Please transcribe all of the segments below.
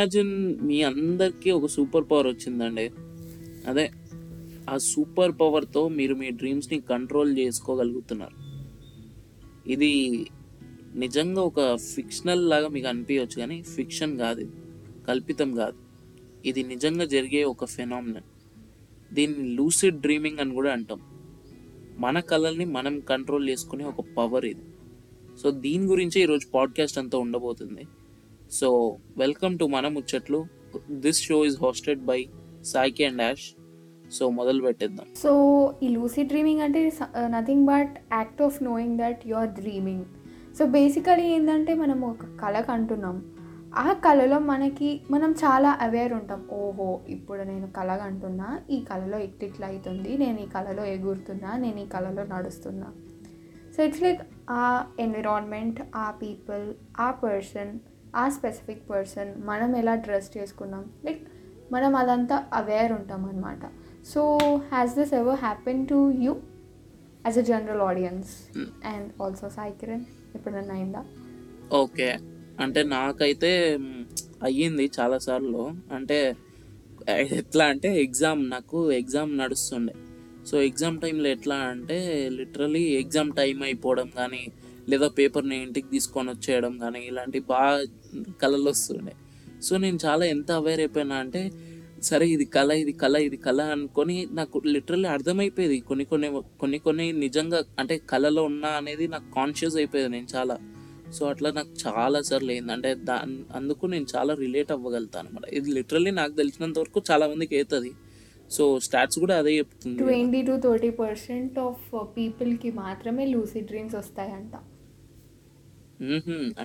Imagine మీ అందరికీ ఒక super power వచ్చిందండి. అదే ఆ సూపర్ పవర్తో మీరు మీ డ్రీమ్స్ని కంట్రోల్ చేసుకోగలుగుతున్నారు. ఇది నిజంగా ఒక ఫిక్షనల్ లాగా మీకు అనిపించవచ్చు కానీ ఫిక్షన్ కాదు కల్పితం కాదు. ఇది నిజంగా జరిగే ఒక ఫెనామినన్. దీన్ని లూసిడ్ డ్రీమింగ్ అని కూడా అంటాం. మన కళల్ని మనం కంట్రోల్ చేసుకునే ఒక పవర్ ఇది. సో దీని గురించి ఈరోజు పాడ్కాస్ట్ అంతా ఉండబోతుంది. సో వెల్కమ్ టు మన ముచ్చట్లు this show is hosted by సాయికి అండ్ యాష్ సో మొదలు పెట్టేద్దాం. సో ఈ లూసీ డ్రీమింగ్ అంటే nothing but act of knowing that you are dreaming so basically ఏంటంటే మనం ఒక కళ కంటున్నాం ఆ కళలో మనకి మనం చాలా అవేర్ ఉంటాం. ఓహో ఇప్పుడు నేను కళ ఈ కళలో ఇట్టిట్లా అవుతుంది నేను ఈ కళలో ఎగురుతున్నా నేను ఈ కళలో నడుస్తున్నా. సో ఇట్స్ లైక్ ఆ ఎన్విరాన్మెంట్ ఆ పీపుల్ ఆ పర్సన్ ఆ స్పెసిఫిక్ పర్సన్ మనం ఎలా డ్రెస్ చేసుకున్నాం? లైక్ మనం అదంతా అవేర్ ఉంటాం అనమాట so has this ever happen to you as a general audience and also Sai Kiran ఎప్పుడన్నా అయిందా? ఓకే అంటే నాకైతే అయ్యింది చాలాసార్లు అంటే ఎట్లా అంటే ఎగ్జామ్ నాకు ఎగ్జామ్ నడుస్తుండే. సో ఎగ్జామ్ టైంలో ఎట్లా అంటే లిటరలీ ఎగ్జామ్ టైం అయిపోవడం కానీ లేదా పేపర్ని ఇంటికి తీసుకొని వచ్చేయడం కానీ ఇలాంటి బాగా కళలు వస్తుండే. సో నేను చాలా ఎంత అవేర్ అయిపోయినా అంటే సరే ఇది కళ ఇది కళ ఇది కళ అనుకొని నాకు లిటరల్లీ అర్థమైపోయేది. కొన్ని కొన్ని కొన్ని కొన్ని నిజంగా అంటే కళలో ఉన్నా అనేది నాకు కాన్షియస్ అయిపోయేది నేను చాలా. సో అట్లా నాకు చాలా సార్లు అయింది. అంటే దా అందుకు నేను చాలా రిలేట్ అవ్వగలుగుతాను అనమాట ఇది లిటరల్లీ నాకు తెలిసినంత వరకు చాలా మందికి అవుతుంది సో స్టాట్స్ కూడా అదే చెప్తుంది. Twenty to thirty percent of పీపుల్కి మాత్రమే లూసీ డ్రీమ్స్ వస్తాయంట.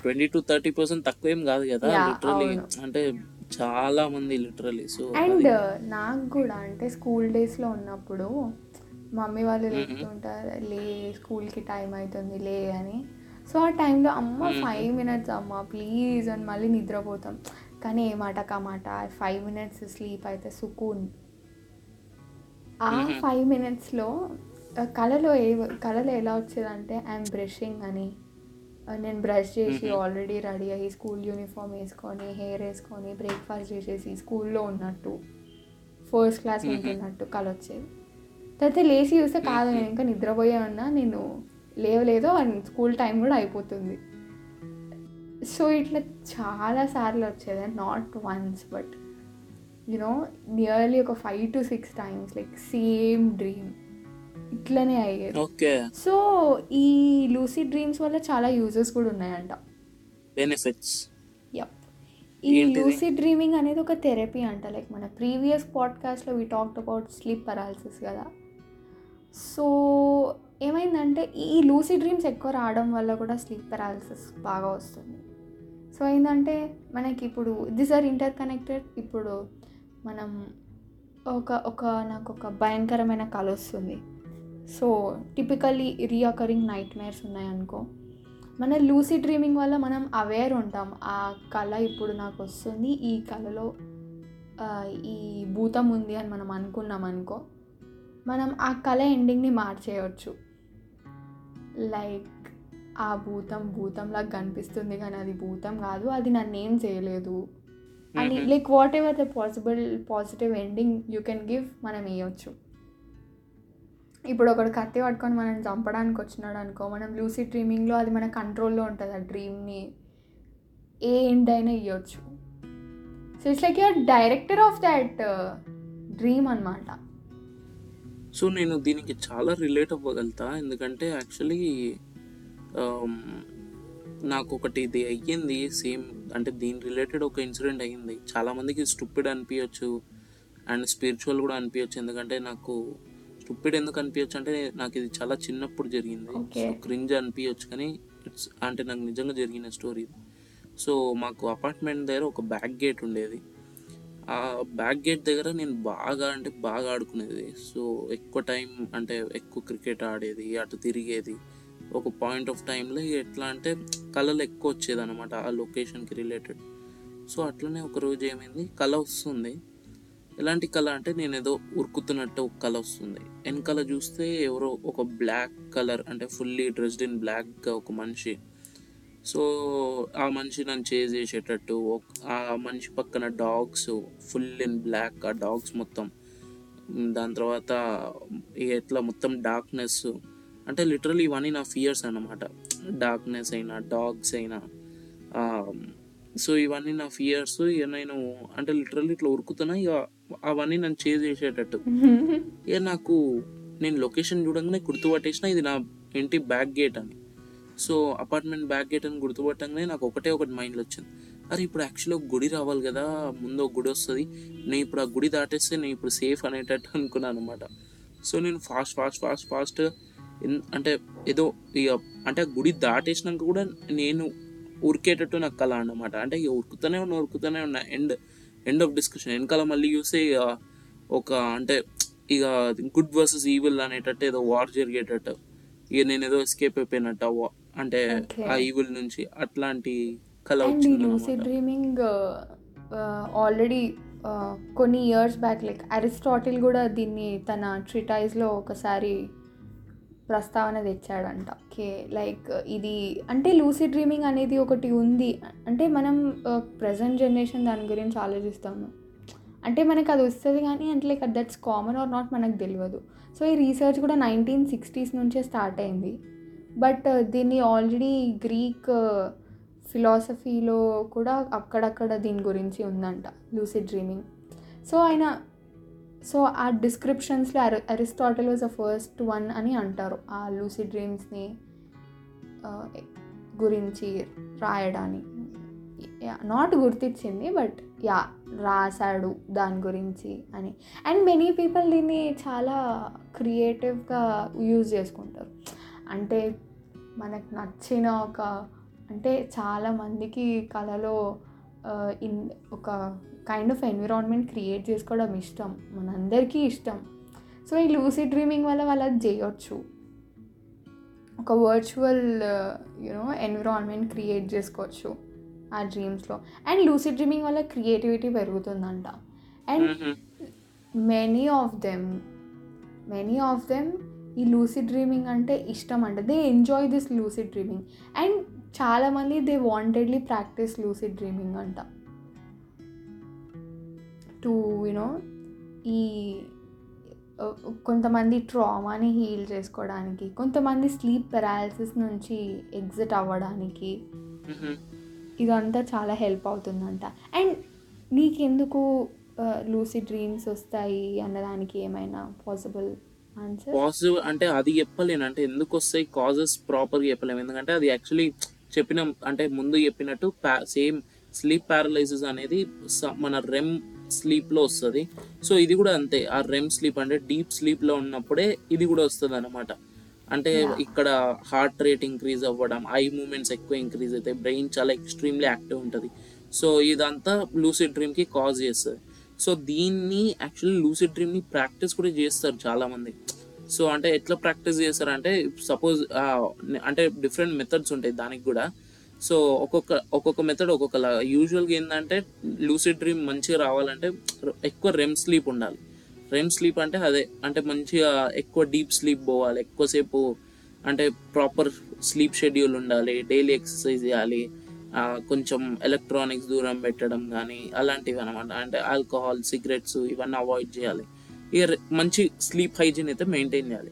ట్వంటీ టు థర్టీ పర్సెంట్ తక్కువ ఏం కాదు కదా లిటరలీ. అంటే చాలా మంది లిటరలీ సో అండ్ నాకు కూడా అంటే స్కూల్ డేస్లో ఉన్నప్పుడు మమ్మీ వాళ్ళు. లేపుతుంటారు లే స్కూల్కి టైం అవుతుంది లే అని సో ఆ టైంలో అమ్మ. ఫైవ్ మినిట్స్ అమ్మ ప్లీజ్ అని మళ్ళీ నిద్రపోతాం కానీ ఏ మాట మాట ఫైవ్ మినిట్స్ స్లీప్ అయితే సుకూన్ ఆ. ఫైవ్ మినిట్స్లో కళలో ఏ కళలో ఎలా వచ్చేదంటే ఐఎమ్ బ్రషింగ్ అని నేను బ్రష్ చేసి. ఆల్రెడీ రెడీ అయ్యి స్కూల్ యూనిఫామ్ వేసుకొని హెయిర్ వేసుకొని బ్రేక్ఫాస్ట్ చేసేసి స్కూల్లో ఉన్నట్టు ఫస్ట్ క్లాస్ Mhm. ఉంటున్నట్టు కళ వచ్చేది తర్వాత లేచి చూస్తే కాదు నేను ఇంకా నిద్రపోయే ఉన్నా నేను లేవలేదో అండ్ స్కూల్ టైం కూడా అయిపోతుంది సో ఇట్లా చాలా సార్లు వచ్చేది not once but you know nearly ఒక five to six times like same dream ఇట్లనే అయ్యేది. ఓకే. సో ఈ లూసీ డ్రీమ్స్ వల్ల చాలా యూజెస్ కూడా ఉన్నాయంట. బెనిఫిట్స్. యప్. ఈ? లూసీ డ్రీమింగ్ అనేది ఒక థెరపీ అంట. లైక్ మన ప్రీవియస్ పాడ్కాస్ట్లో we talked about sleep paralysis కదా. సో ఏమైందంటే ఈ లూసీ డ్రీమ్స్ ఎక్కువ రావడం వల్ల కూడా స్లీప్ పెరాలసిస్ బాగా వస్తుంది. సో ఏంటంటే మనకి ఇప్పుడు దిస్ ఆర్ ఇంటర్ కనెక్టెడ్ ఇప్పుడు మనం ఒక ఒక నాకు ఒక భయంకరమైన కళ వస్తుంది. So typically recurring nightmares ఉన్నాయనుకో. మన లూసీ డ్రీమింగ్ వల్ల మనం అవేర్ ఉంటాం ఆ కళ ఇప్పుడు నాకు వస్తుంది ఈ కళలో ఈ భూతం ఉంది అని మనం అనుకున్నాం అనుకో మనం ఆ కళ ఎండింగ్ని మార్చేయవచ్చు లైక్ ఆ భూతం భూతంలాగా కనిపిస్తుంది కానీ అది భూతం కాదు అది నన్ను ఏం చేయలేదు అని. Like whatever the possible positive ending you can give మనం ఇవ్వచ్చు ఇప్పుడు ఒకడు కత్తి పట్టుకొని మనం చంపడానికి వచ్చినాడు అనుకో మనం లూసీ డ్రీమింగ్లో అది మన కంట్రోల్లో ఉంటుంది ఆ డ్రీమ్ని. ఏ ఎండ్ అయినా ఇవ్వచ్చు so it's like you're director of that dream అనమాట సో నేను దీనికి చాలా రిలేట్ అవ్వగలుగుతా. ఎందుకంటే యాక్చువల్లీ నాకు ఒకటి ఇది అయ్యింది సేమ్ అంటే దీని రిలేటెడ్ ఒక ఇన్సిడెంట్ అయ్యింది. చాలామందికి స్టూపిడ్ అనిపించచ్చు అండ్ స్పిరిచువల్ కూడా అనిపించచ్చు ఎందుకంటే నాకు స్టూపిడ్ ఎందుకు అనిపించచ్చు అంటే నాకు ఇది చాలా చిన్నప్పుడు జరిగింది. Okay. క్రింజ్ అనిపించచ్చు కానీ ఇట్స్ అంటే నాకు నిజంగా జరిగిన స్టోరీ సో మాకు అపార్ట్మెంట్ దగ్గర ఒక బ్యాక్ గేట్ ఉండేది. ఆ బ్యాక్ గేట్ దగ్గర నేను బాగా అంటే బాగా ఆడుకునేది. సో ఎక్కువ టైం అంటే ఎక్కువ క్రికెట్ ఆడేది అటు తిరిగేది. ఒక పాయింట్ ఆఫ్ టైంలో ఎట్లా అంటే కళలు ఎక్కువ వచ్చేది అనమాట ఆ లొకేషన్కి రిలేటెడ్ సో అట్లనే ఒక రోజు ఏమైంది కళ వస్తుంది. ఎలాంటి కళ అంటే నేను ఏదో ఉరుకుతున్నట్టు ఒక కళ వస్తుంది. వెనకాల చూస్తే ఎవరో ఒక బ్లాక్ కలర్ అంటే ఫుల్లీ డ్రెస్డ్ ఇన్ బ్లాక్గా ఒక మనిషి. సో ఆ మనిషి నన్ను చేజ్ చేసేటట్టు ఒక- ఆ మనిషి పక్కన డాగ్స్ ఫుల్ ఇన్ బ్లాక్ ఆ డాగ్స్ మొత్తం. దాని తర్వాత ఎట్లా మొత్తం డార్క్నెస్ అంటే లిటరలీ ఇవన్నీ నా ఫియర్స్ అనమాట డార్క్నెస్ అయినా డాగ్స్ అయినా సో ఇవన్నీ నా ఫియర్స్ ఇక నేను అంటే లిటరల్లీ ఇట్లా ఉరుకుతున్నా ఇక అవన్నీ నన్ను చేజ్ చేసేటట్టు. ఇక నాకు నేను లొకేషన్ చూడంగానే గుర్తుపట్టేసిన ఇది నా ఇంటి బ్యాక్ గేట్ అని. సో అపార్ట్మెంట్ బ్యాక్ గేట్ అని గుర్తుపట్టంగానే నాకు ఒకటే ఒకటి మైండ్లో వచ్చింది అరే ఇప్పుడు యాక్చువల్గా గుడి రావాలి కదా ముందు ఒక గుడి వస్తుంది. నేను ఇప్పుడు ఆ గుడి దాటేస్తే నేను ఇప్పుడు సేఫ్ అనేటట్టు అనుకున్నాను అనమాట సో నేను ఫాస్ట్ ఫాస్ట్ ఫాస్ట్ ఫాస్ట్ అంటే ఏదో ఇక అంటే ఆ గుడి దాటేసినాక కూడా నేను ఉరికేటట్టు నాకు కల అన్నమాట. అంటే ఇక ఉరుకుతూనే ఉన్నా ఉరుకుతూనే ఉన్నా. ఎండ్ ఎండ్ ఆఫ్ డిస్కషన్ వెనకాల మళ్ళీ చూస్తే ఇక ఒక అంటే ఇక గుడ్ వర్సెస్ ఈవిల్ అనేటట్టు ఏదో వార్ జరిగేటట్టు. ఇక నేను ఏదో ఎస్కేప్ అయిపోయినట్టు అంటే. ఆ ఈవిల్ నుంచి అట్లాంటి కళ అండ్ ఈ వచ్చింది లూసిడ్ డ్రీమింగ్ ఆల్రెడీ కొన్ని ఇయర్స్ బ్యాక్ లైక్ అరిస్టాటిల్ కూడా దీన్ని తన ట్రిటైజ్లో ఒకసారి ప్రస్తావన తెచ్చాడంట. ఓకే లైక్ ఇది అంటే లూసీ డ్రీమింగ్ అనేది ఒకటి ఉంది. అంటే మనం ప్రజెంట్ జనరేషన్ దాని గురించి ఆలోచిస్తాము. అంటే మనకు అది వస్తుంది కానీ అంటే like that's common or not మనకు తెలియదు. సో ఈ రీసెర్చ్ కూడా నైన్టీన్ సిక్స్టీస్ నుంచే స్టార్ట్ అయింది. బట్ దీన్ని ఆల్రెడీ గ్రీక్ ఫిలాసఫీలో కూడా అక్కడక్కడ దీని గురించి ఉందంట లూసిడ్ డ్రీమింగ్. సో ఆయన సో ఆ డిస్క్రిప్షన్స్లో అరి Aristotle was the first one అని అంటారు. ఆ లూసి డ్రీమ్స్ని గురించి రాయడానికి నాట్ గుర్తించింది బట్ యా రాశాడు దాని గురించి అని. అండ్ మెనీ పీపుల్ దీన్ని చాలా క్రియేటివ్గా యూజ్ చేసుకుంటారు. అంటే మనకు నచ్చిన ఒక అంటే చాలామందికి కళలో ఇన్ ఒక కైండ్ ఆఫ్ ఎన్విరాన్మెంట్ క్రియేట్ చేసుకోవడం ఇష్టం. మనందరికీ ఇష్టం. సో ఈ లూసిడ్ డ్రీమింగ్ వల్ల వాళ్ళు అది చేయొచ్చు. ఒక వర్చువల్ యూనో ఎన్విరాన్మెంట్ క్రియేట్ చేసుకోవచ్చు ఆ డ్రీమ్స్లో అండ్ లూసిడ్ డ్రీమింగ్ వల్ల creativity పెరుగుతుందంట. And many of them many of them ఈ లూసిడ్ డ్రీమింగ్ అంటే ఇష్టం అంట. They enjoy this lucid dreaming and చాలామంది they wantedly practice lucid dreaming అంట. టు యునో ఈ కొంతమంది ట్రామాని హీల్ చేసుకోవడానికి కొంతమంది స్లీప్ పెరాలసిస్ నుంచి ఎగ్జిట్ అవ్వడానికి ఇదంతా చాలా హెల్ప్ అవుతుందంట. అండ్ నీకెందుకు లూసిడ్ డ్రీమ్స్ వస్తాయి అన్నదానికి ఏమైనా పాసిబుల్ పాజిటివ్ అంటే అది చెప్పలేను. అంటే ఎందుకు వస్తాయి కాజెస్ ప్రాపర్గా చెప్పలేము. ఎందుకంటే అది యాక్చువల్లీ చెప్పిన అంటే ముందు చెప్పినట్టు సేమ్ స్లీప్ పారలైసిస్ అనేది మన రెమ్ స్లీప్లో వస్తుంది. సో ఇది కూడా అంతే. ఆ రెమ్ స్లీప్ అంటే డీప్ స్లీప్లో ఉన్నప్పుడే ఇది కూడా వస్తుంది అనమాట అంటే. ఇక్కడ హార్ట్ రేట్ ఇంక్రీజ్ అవ్వడం ఐ మూమెంట్స్ ఎక్కువ ఇంక్రీజ్ అవుతాయి బ్రెయిన్ చాలా ఎక్స్ట్రీమ్లీ యాక్టివ్ ఉంటుంది. సో ఇదంతా లూసిడ్ డ్రీమ్కి కాజ్ చేస్తుంది. సో దీన్ని యాక్చువల్లీ లూసిడ్ డ్రీమ్ని ప్రాక్టీస్ కూడా చేస్తారు చాలామంది. సో అంటే ఎట్లా ప్రాక్టీస్ చేస్తారంటే సపోజ్ అంటే డిఫరెంట్ మెథడ్స్ ఉంటాయి దానికి కూడా. సో ఒక్కొక్క ఒక్కొక్క మెథడ్ ఒక్కొక్కలా. యూజువల్గా ఏంటంటే లూసిడ్ డ్రీమ్ మంచిగా రావాలంటే ఎక్కువ రెమ్ స్లీప్ ఉండాలి. రెమ్ స్లీప్ అంటే అదే అంటే మంచిగా ఎక్కువ డీప్ స్లీప్ పోవాలి. ఎక్కువసేపు అంటే ప్రాపర్ స్లీప్ షెడ్యూల్ ఉండాలి. డైలీ ఎక్సర్సైజ్ చేయాలి. కొంచెం ఎలక్ట్రానిక్స్ దూరం పెట్టడం కానీ అలాంటివి అనమాట అంటే ఆల్కహాల్ సిగరెట్స్ ఇవన్నీ అవాయిడ్ చేయాలి. ఇక మంచి స్లీప్ హైజీన్ అయితే మెయింటైన్ చేయాలి.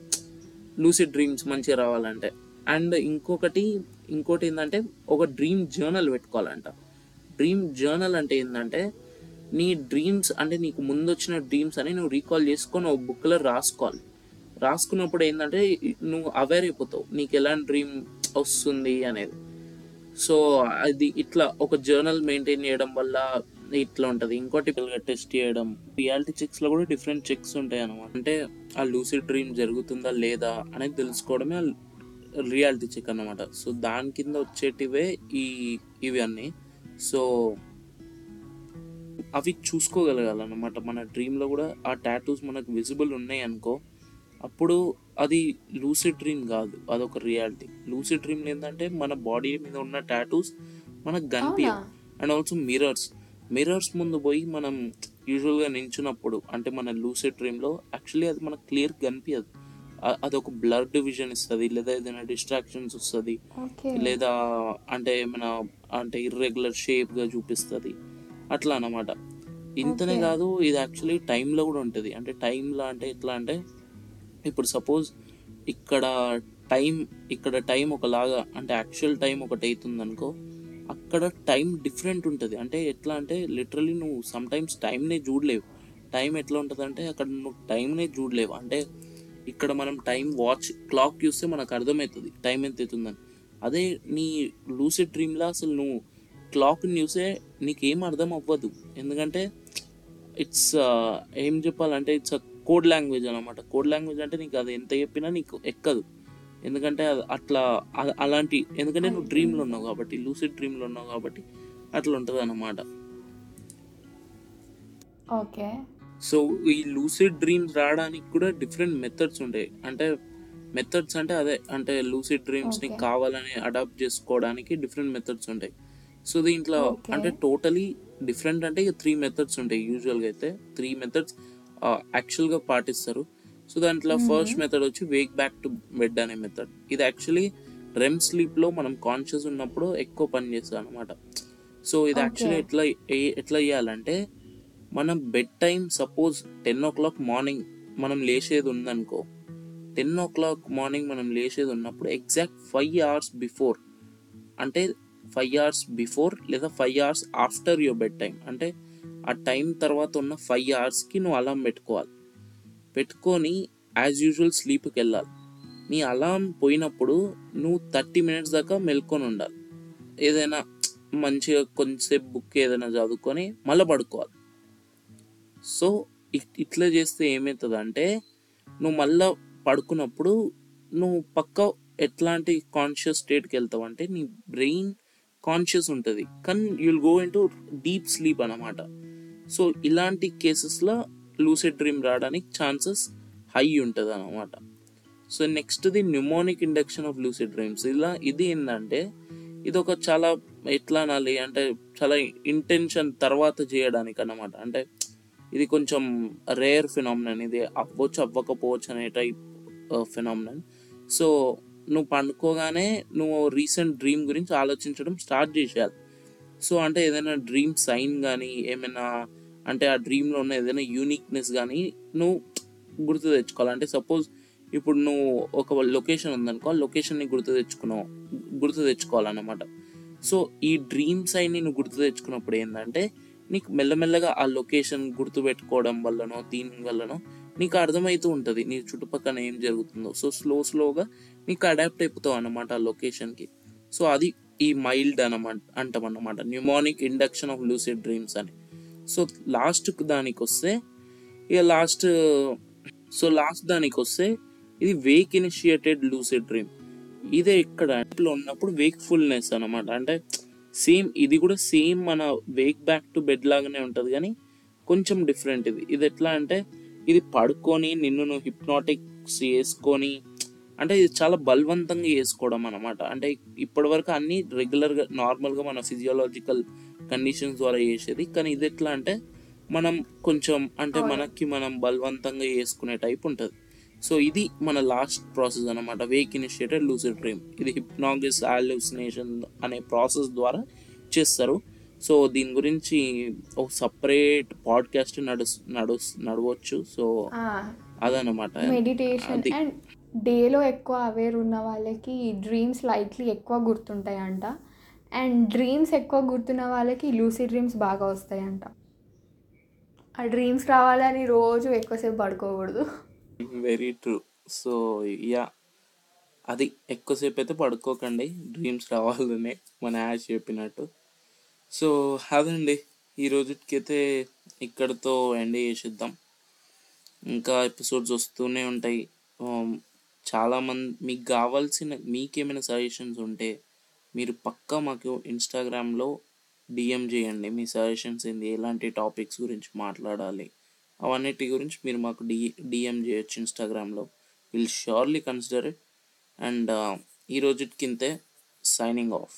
లూసిడ్ డ్రీమ్స్ మంచిగా రావాలంటే. అండ్ ఇంకొకటి ఇంకోటి ఏంటంటే ఒక డ్రీమ్ జర్నల్ పెట్టుకోవాలంట. డ్రీమ్ జర్నల్ అంటే ఏంటంటే నీ డ్రీమ్స్ అంటే నీకు ముందు వచ్చిన డ్రీమ్స్ అని నువ్వు రీకాల్ చేసుకొని ఒక బుక్లో రాసుకోవాలి. రాసుకున్నప్పుడు ఏంటంటే నువ్వు అవేర్ అయిపోతావు నీకు ఎలాంటి డ్రీమ్ వస్తుంది అనేది. సో అది ఇట్లా ఒక జర్నల్ మెయింటైన్ చేయడం వల్ల ఇట్లా ఉంటుంది. ఇంకోటి టెస్ట్ చేయడం. రియాలిటీ చెక్స్లో కూడా డిఫరెంట్ చెక్స్ ఉంటాయి అనమాట అంటే ఆ లూసిడ్ డ్రీమ్ జరుగుతుందా లేదా అనేది తెలుసుకోవడమే రియాలిటీ చెక్ అన్నమాట. సో దాని కింద వచ్చేటివే ఈ ఇవి అన్నీ. సో అవి చూసుకోగలగాలన్నమాట. మన డ్రీమ్లో కూడా ఆ టాటూస్ మనకు విజిబుల్ ఉన్నాయి అనుకో. అప్పుడు అది లూసిడ్ డ్రీమ్ కాదు అదొక రియాలిటీ లూసిడ్ డ్రీమ్ ఏంటంటే మన బాడీ మీద ఉన్న టాటూస్ మనకు కనిపి అవునా? అండ్ ఆల్సో మిరర్స్ మిరర్స్ ముందు పోయి మనం యూజువల్గా నించున్నప్పుడు అంటే మన లూసిడ్ డ్రీమ్లో యాక్చువల్లీ అది మనకు క్లియర్ కనిపించదు అదొక బ్లర్డ్ విజన్ ఇస్తుంది లేదా ఏదైనా డిస్ట్రాక్షన్స్ వస్తుంది లేదా అంటే ఏమైనా అంటే ఇర్రెగ్యులర్ షేప్గా చూపిస్తుంది. అట్లా అన్నమాట. ఇంతనే. కాదు ఇది యాక్చువల్లీ టైంలో కూడా ఉంటుంది. అంటే టైంలో అంటే ఎట్లా అంటే ఇప్పుడు సపోజ్ ఇక్కడ టైం ఇక్కడ టైం ఒకలాగా అంటే యాక్చువల్ టైం ఒకటి అవుతుంది అనుకో అక్కడ టైం డిఫరెంట్ ఉంటుంది. అంటే ఎట్లా అంటే లిటరలీ నువ్వు సమ్ టైమ్స్ టైంనే చూడలేవు. టైం ఎట్లా ఉంటుంది అంటే అక్కడ నువ్వు టైంనే చూడలేవు. అంటే ఇక్కడ మనం టైం వాచ్ క్లాక్ చూస్తే మనకు అర్థమవుతుంది టైం ఎంత అవుతుందని అదే నీ లూసిడ్ డ్రీమ్లో అసలు నువ్వు క్లాక్ని చూసే నీకేం అర్థం అవ్వదు. ఎందుకంటే ఇట్స్ uh, ఏం చెప్పాలంటే ఇట్స్ కోడ్ లాంగ్వేజ్ అనమాట కోడ్ లాంగ్వేజ్ అంటే నీకు అది ఎంత చెప్పినా నీకు ఎక్కదు. ఎందుకంటే అది అట్లా అలాంటి ఎందుకంటే నువ్వు డ్రీమ్లో ఉన్నావు కాబట్టి లూసిడ్ డ్రీమ్లో ఉన్నావు కాబట్టి అట్లా ఉంటుంది అన్నమాట. ఓకే. సో ఈ లూసిడ్ డ్రీమ్స్ రావడానికి కూడా డిఫరెంట్ మెథడ్స్ ఉంటాయి. అంటే మెథడ్స్ అంటే అదే. అంటే లూసిడ్ డ్రీమ్స్ని Okay. కావాలని అడాప్ట్ చేసుకోవడానికి డిఫరెంట్ మెథడ్స్ ఉంటాయి. సో దీంట్లో. అంటే టోటలీ డిఫరెంట్ అంటే త్రీ మెథడ్స్ ఉంటాయి యూజువల్గా అయితే. త్రీ మెథడ్స్ యాక్చువల్గా పాటిస్తారు సో దాంట్లో. ఫస్ట్ మెథడ్ వచ్చి వేక్ బ్యాక్ టు బెడ్ అనే మెథడ్ ఇది యాక్చువల్లీ రెమ్ స్లీప్లో మనం కాన్షియస్ ఉన్నప్పుడు ఎక్కువ పని చేస్తుంది అనమాట సో ఇది. యాక్చువల్లీ ఎట్లా ఎట్లా చేయాలంటే మనం bed time suppose ten o'clock morning మనం లేచేది ఉందనుకో టెన్ ఓ క్లాక్ మార్నింగ్ మనం లేచేది ఉన్నప్పుడు ఎగ్జాక్ట్ ఫైవ్ అవర్స్ బిఫోర్ అంటే ఫైవ్ అవర్స్ బిఫోర్ లేదా five hours after your bed time అంటే ఆ టైం తర్వాత ఉన్న ఫైవ్ అవర్స్కి నువ్వు అలారం పెట్టుకోవాలి. పెట్టుకొని యాజ్ యూజువల్ స్లీప్కి వెళ్ళాలి. నీ అలారం పోయినప్పుడు నువ్వు థర్టీ మినిట్స్ దాకా మెల్కొని ఉండాలి. ఏదైనా మంచిగా కొంచెంసేపు బుక్ ఏదైనా చదువుకొని మళ్ళీ పడుకోవాలి. సో ఇట్- ఇట్లా చేస్తే ఏమవుతుంది అంటే నువ్వు మళ్ళా పడుకున్నప్పుడు నువ్వు పక్క ఎట్లాంటి కాన్షియస్ స్టేట్కి వెళ్తావు అంటే నీ బ్రెయిన్ కాన్షియస్ ఉంటుంది. కానీ you'll go into deep sleep అనమాట సో ఇలాంటి కేసెస్లో లూసిడ్ డ్రీమ్ రావడానికి ఛాన్సెస్ హై ఉంటుంది అనమాట so next the mnemonic induction of lucid dreams. ఇలా ఇది ఏంటంటే ఇది ఒక చాలా ఎట్లా అనాలి అంటే చాలా ఇంటెన్షన్ తర్వాత చేయడానికి అన్నమాట అంటే ఇది కొంచెం రేర్ ఫినామినన్ ఇది అవ్వచ్చు అవ్వకపోవచ్చు అనే టైప్ ఫినామినన్. సో నువ్వు పండుకోగానే నువ్వు రీసెంట్ డ్రీమ్ గురించి ఆలోచించడం స్టార్ట్ చేసేయాలి. సో అంటే ఏదైనా డ్రీమ్ సైన్ కానీ ఏమైనా అంటే ఆ డ్రీమ్లో ఉన్న ఏదైనా యూనిక్నెస్ కానీ నువ్వు గుర్తు తెచ్చుకోవాలి. అంటే సపోజ్ ఇప్పుడు నువ్వు ఒక లొకేషన్ ఉందనుకో ఆ లొకేషన్ని గుర్తు తెచ్చుకున్నావు. గుర్తు తెచ్చుకోవాలన్నమాట. సో ఈ డ్రీమ్ సైన్ని నువ్వు గుర్తు తెచ్చుకున్నప్పుడు ఏంటంటే నీకు మెల్లమెల్లగా ఆ లొకేషన్ గుర్తు పెట్టుకోవడం వల్లనో దీని వల్లనో నీకు అర్థమవుతూ ఉంటుంది. నీ చుట్టుపక్కల ఏం జరుగుతుందో. సో స్లో స్లోగా నీకు అడాప్ట్ అయిపోతావు అనమాట ఆ లొకేషన్కి సో అది ఈ మైల్డ్ అనమాట అంటాం అన్నమాట mnemonic induction of lucid dreams అని. సో లాస్ట్ దానికి వస్తే ఇక లాస్ట్ సో లాస్ట్ దానికి వస్తే ఇది వేక్ ఇనిషియేటెడ్ లూసిడ్ డ్రీమ్ ఇదే ఇక్కడ ఇంట్లో ఉన్నప్పుడు వేక్ఫుల్నెస్ అనమాట అంటే సేమ్ ఇది కూడా సేమ్ మన వేక్ బ్యాక్ టు బెడ్ లాగానే ఉంటుంది కానీ కొంచెం డిఫరెంట్ ఇది. ఇది ఎట్లా అంటే ఇది పడుకొని నిన్ను నువ్వు హిప్నాటిక్స్ వేసుకొని అంటే ఇది చాలా బలవంతంగా చేసుకోవడం అనమాట అంటే ఇప్పటి వరకు అన్ని రెగ్యులర్గా నార్మల్గా మన ఫిజియోలాజికల్ కండిషన్స్ ద్వారా చేసేది. కానీ ఇది ఎట్లా అంటే మనం కొంచెం అంటే. మనకి మనం బలవంతంగా చేసుకునే టైప్ ఉంటుంది. సో ఇది మన లాస్ట్ ప్రాసెస్ అనమాట వేక్ ఇనిషియేటెడ్ లూసిడ్ డ్రీమ్ ఇది హిప్నాగిస్ ఆల్యూసినేషన్ అనే ప్రాసెస్ ద్వారా చేస్తారు. సో దీని గురించి ఒక సపరేట్ పాడ్కాస్ట్ నడు నడు నడవచ్చు. సో అదనమాట మెడిటేషన్ డేలో ఎక్కువ అవేర్ ఉన్న వాళ్ళకి డ్రీమ్స్ లైట్లీ ఎక్కువ గుర్తుంటాయంట. అండ్ డ్రీమ్స్ ఎక్కువ గుర్తున్న వాళ్ళకి లూసీ డ్రీమ్స్ బాగా వస్తాయంట. ఆ డ్రీమ్స్ రావాలని రోజు ఎక్కువసేపు పడుకోకూడదు. వెరీ ట్రూ సో యా అది ఎక్కువసేపు అయితే పడుకోకండి. డ్రీమ్స్ రావాలనే మన యాష్ చెప్పినట్టు. సో అదండి. ఈ రోజుకైతే ఇక్కడితో ఎండ్ చేసేద్దాం. ఇంకా ఎపిసోడ్స్ వస్తూనే ఉంటాయి. Um, చాలామంది మీకు కావాల్సిన మీకేమైనా సజెషన్స్ ఉంటే మీరు పక్కా మాకు ఇన్స్టాగ్రామ్లో డిఎం చేయండి. మీ సజెషన్స్ ఏంది? ఎలాంటి టాపిక్స్ గురించి మాట్లాడాలి? అవన్నిటి గురించి మీరు మాకు డి డిఎం చేయొచ్చు ఇన్స్టాగ్రామ్లో will surely consider it and ఈ రోజుకింతే సైనింగ్ ఆఫ్